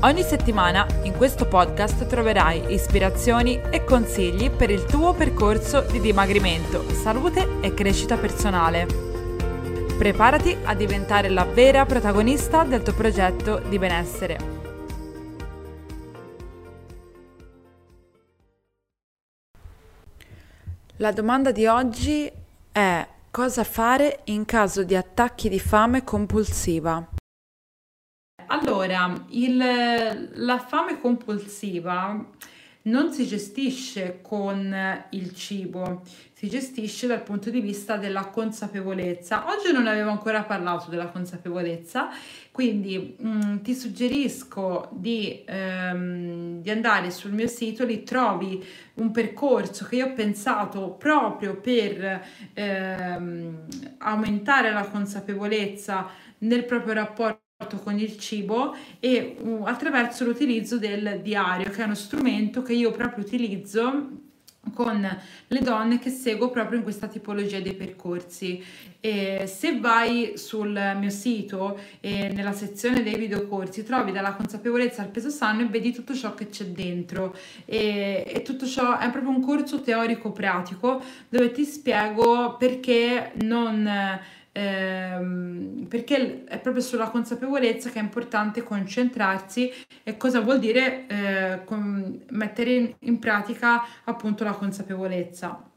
Ogni settimana in questo podcast troverai ispirazioni e consigli per il tuo percorso di dimagrimento, salute e crescita personale. Preparati a diventare la vera protagonista del tuo progetto di benessere. La domanda di oggi è cosa fare in caso di attacchi di fame compulsiva? Allora, il, la fame compulsiva non si gestisce con il cibo, si gestisce dal punto di vista della consapevolezza. Oggi non avevo ancora parlato della consapevolezza, quindi mh, mm, ti suggerisco di, ehm, di, andare sul mio sito, lì trovi un percorso che io ho pensato proprio per ehm, aumentare la consapevolezza nel proprio rapporto con il cibo e uh, attraverso l'utilizzo del diario che è uno strumento che io proprio utilizzo con le donne che seguo proprio in questa tipologia dei percorsi. E se vai sul mio sito e nella sezione dei videocorsi trovi dalla consapevolezza al peso sano e vedi tutto ciò che c'è dentro e, e tutto ciò è proprio un corso teorico pratico dove ti spiego perché non ehm, perché è proprio sulla consapevolezza che è importante concentrarsi e cosa vuol dire eh, con, mettere in, in pratica appunto la consapevolezza.